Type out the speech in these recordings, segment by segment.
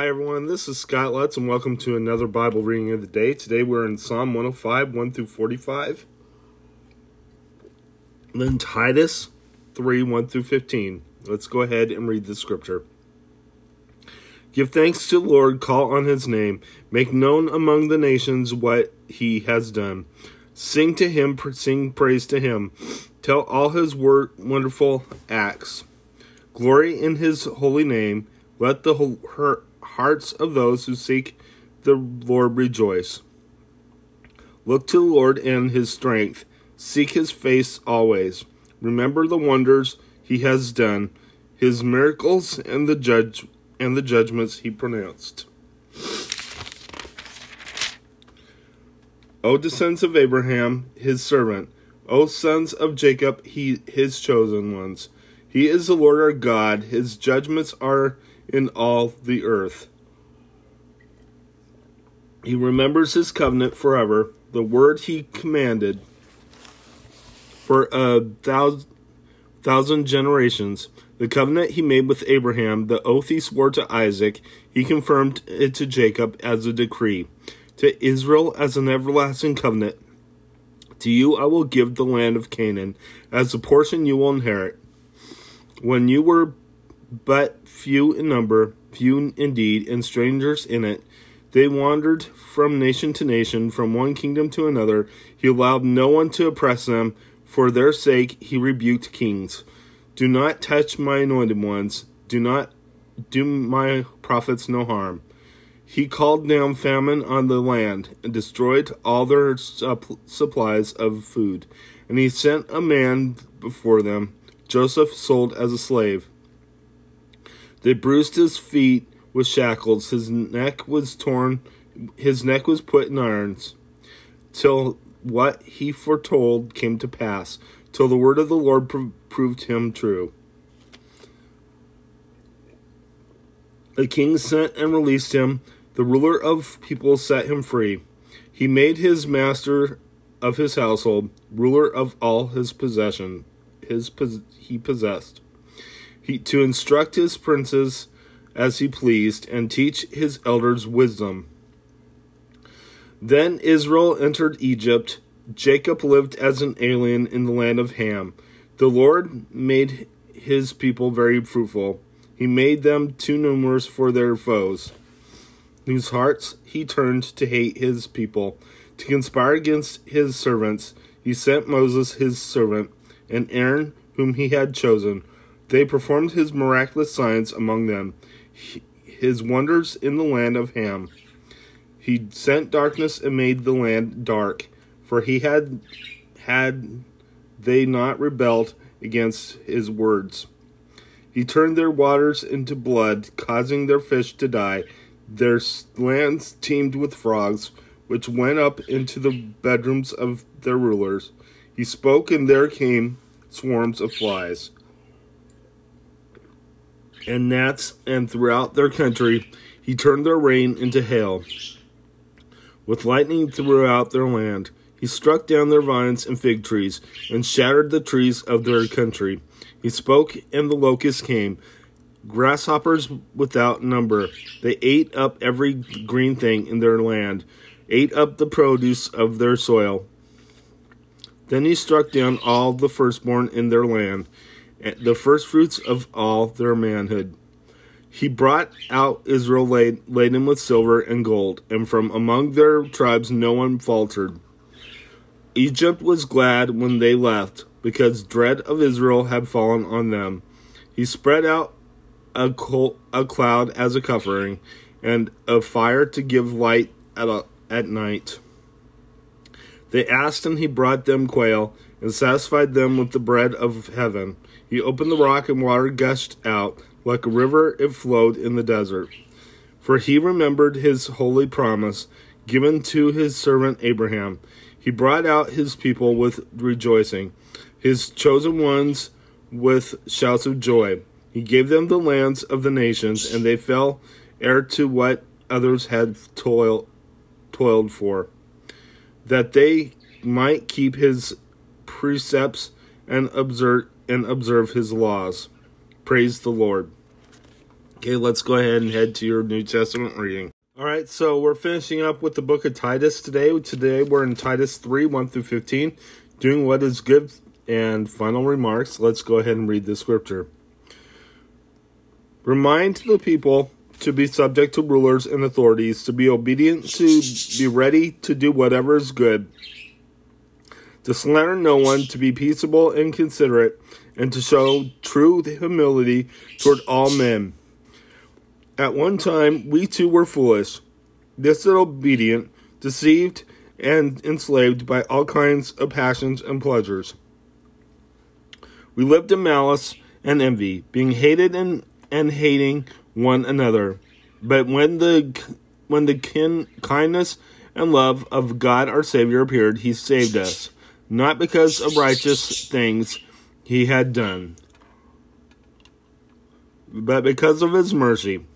Hi, everyone. This is Scott Lutz, and welcome to another Bible reading of the day. Today we're in Psalm 105, 1 through 45. Then Titus 3, 1 through 15. Let's go ahead and read the scripture. Give thanks to the Lord, call on his name, make known among the nations what he has done. Sing to him, sing praise to him, tell all his wonderful acts. Glory in his holy name. Let the hearts of those who seek the Lord rejoice. Look to the Lord and his strength. Seek his face always. Remember the wonders he has done, his miracles and the judge and the judgments he pronounced. O descendants of Abraham, his servant, O sons of Jacob, he his chosen ones. He is the Lord our God. His judgments are in all the earth. He remembers his covenant forever, the word he commanded for a thousand, thousand generations. The covenant he made with Abraham, the oath he swore to Isaac, he confirmed it to Jacob as a decree, to Israel as an everlasting covenant. To you I will give the land of Canaan as a portion you will inherit when you were but few in number, few indeed, and strangers in it, they wandered from nation to nation, from one kingdom to another. He allowed no one to oppress them. For their sake he rebuked kings. Do not touch my anointed ones. Do not do my prophets no harm. He called down famine on the land and destroyed all their supplies of food. And he sent a man before them Joseph sold as a slave. They bruised his feet with shackles, his neck was torn, his neck was put in irons, till what he foretold came to pass, till the word of the Lord proved him true. The king sent and released him. The ruler of people set him free. He made his master of his household, ruler of all his possession his he possessed, he, to instruct his princes as he pleased, and teach his elders wisdom. Then Israel entered Egypt. Jacob lived as an alien in the land of Ham. The Lord made his people very fruitful. He made them too numerous for their foes, whose hearts he turned to hate his people, to conspire against his servants. He sent Moses his servant and Aaron, whom he had chosen. They performed his miraculous signs among them, his wonders in the land of Ham. He sent darkness and made the land dark, for he had had they not rebelled against his words. He turned their waters into blood, causing their fish to die. Their lands teemed with frogs, which went up into the bedrooms of their rulers. He spoke, and there came swarms of flies and gnats, and throughout their country he turned their rain into hail. With lightning throughout their land, he struck down their vines and fig trees, and shattered the trees of their country. He spoke, and the locusts came, grasshoppers without number. They ate up every green thing in their land, ate up the produce of their soil. Then he struck down all the firstborn in their land, the first fruits of all their manhood. He brought out Israel laden with silver and gold, and from among their tribes no one faltered. Egypt was glad when they left, because dread of Israel had fallen on them. He spread out a, col- a cloud as a covering, and a fire to give light at, a- at night. They asked, and he brought them quail, and satisfied them with the bread of heaven. He opened the rock, and water gushed out. Like a river, it flowed in the desert. For he remembered his holy promise given to his servant Abraham. He brought out his people with rejoicing, his chosen ones with shouts of joy. He gave them the lands of the nations, and they fell heir to what others had toil, toiled for that they might keep his precepts and observe and observe his laws. Praise the Lord. Okay, let's go ahead and head to your New Testament reading. All right, so we're finishing up with the book of Titus today. Today we're in Titus 3 1 through 15, doing what is good and final remarks. Let's go ahead and read the scripture. Remind the people to be subject to rulers and authorities, to be obedient, to be ready to do whatever is good, to slander no one, to be peaceable and considerate, and to show true humility toward all men. At one time, we too were foolish, disobedient, deceived, and enslaved by all kinds of passions and pleasures. We lived in malice and envy, being hated and, and hating one another. But when the when the kin, kindness and love of God our Savior appeared, He saved us, not because of righteous things He had done, but because of His mercy.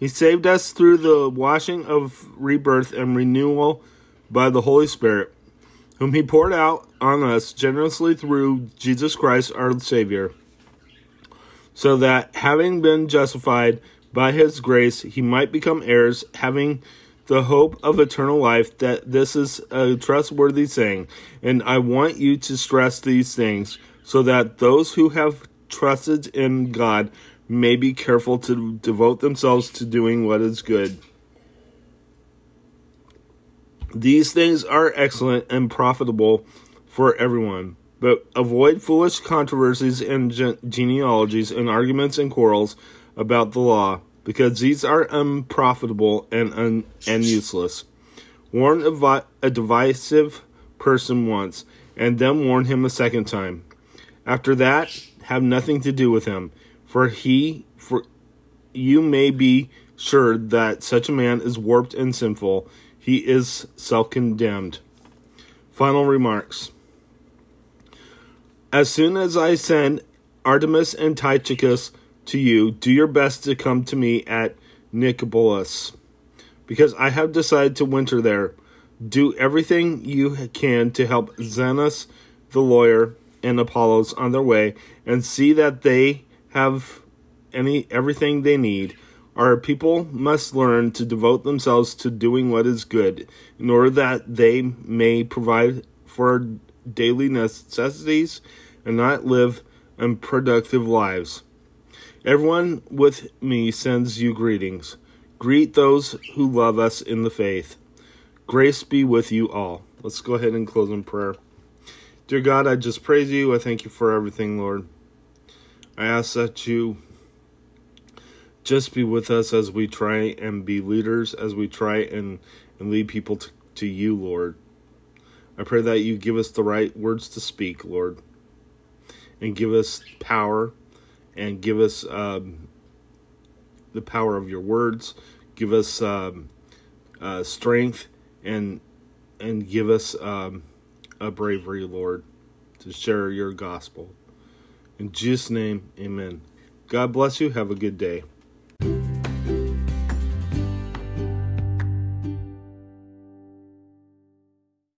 He saved us through the washing of rebirth and renewal by the Holy Spirit, whom He poured out on us generously through Jesus Christ our Savior so that having been justified by his grace, he might become heirs, having the hope of eternal life. That this is a trustworthy thing. And I want you to stress these things so that those who have trusted in God may be careful to devote themselves to doing what is good. These things are excellent and profitable for everyone but avoid foolish controversies and genealogies and arguments and quarrels about the law, because these are unprofitable and un- and useless. Warn a, vi- a divisive person once, and then warn him a second time. After that, have nothing to do with him, for he for you may be sure that such a man is warped and sinful. He is self-condemned. Final remarks. As soon as I send Artemas and Tychicus to you, do your best to come to me at Nicopolis, because I have decided to winter there. Do everything you can to help Zenas, the lawyer, and Apollos on their way, and see that they have any everything they need. Our people must learn to devote themselves to doing what is good, in order that they may provide for daily necessities and not live unproductive lives. Everyone with me sends you greetings. Greet those who love us in the faith. Grace be with you all. Let's go ahead and close in prayer. Dear God, I just praise you. I thank you for everything, Lord. I ask that you just be with us as we try and be leaders, as we try and, and lead people to, to you, Lord. I pray that you give us the right words to speak, Lord and give us power and give us um, the power of your words. Give us um, uh, strength and and give us um, a bravery, Lord, to share your gospel. In Jesus' name, amen. God bless you. Have a good day.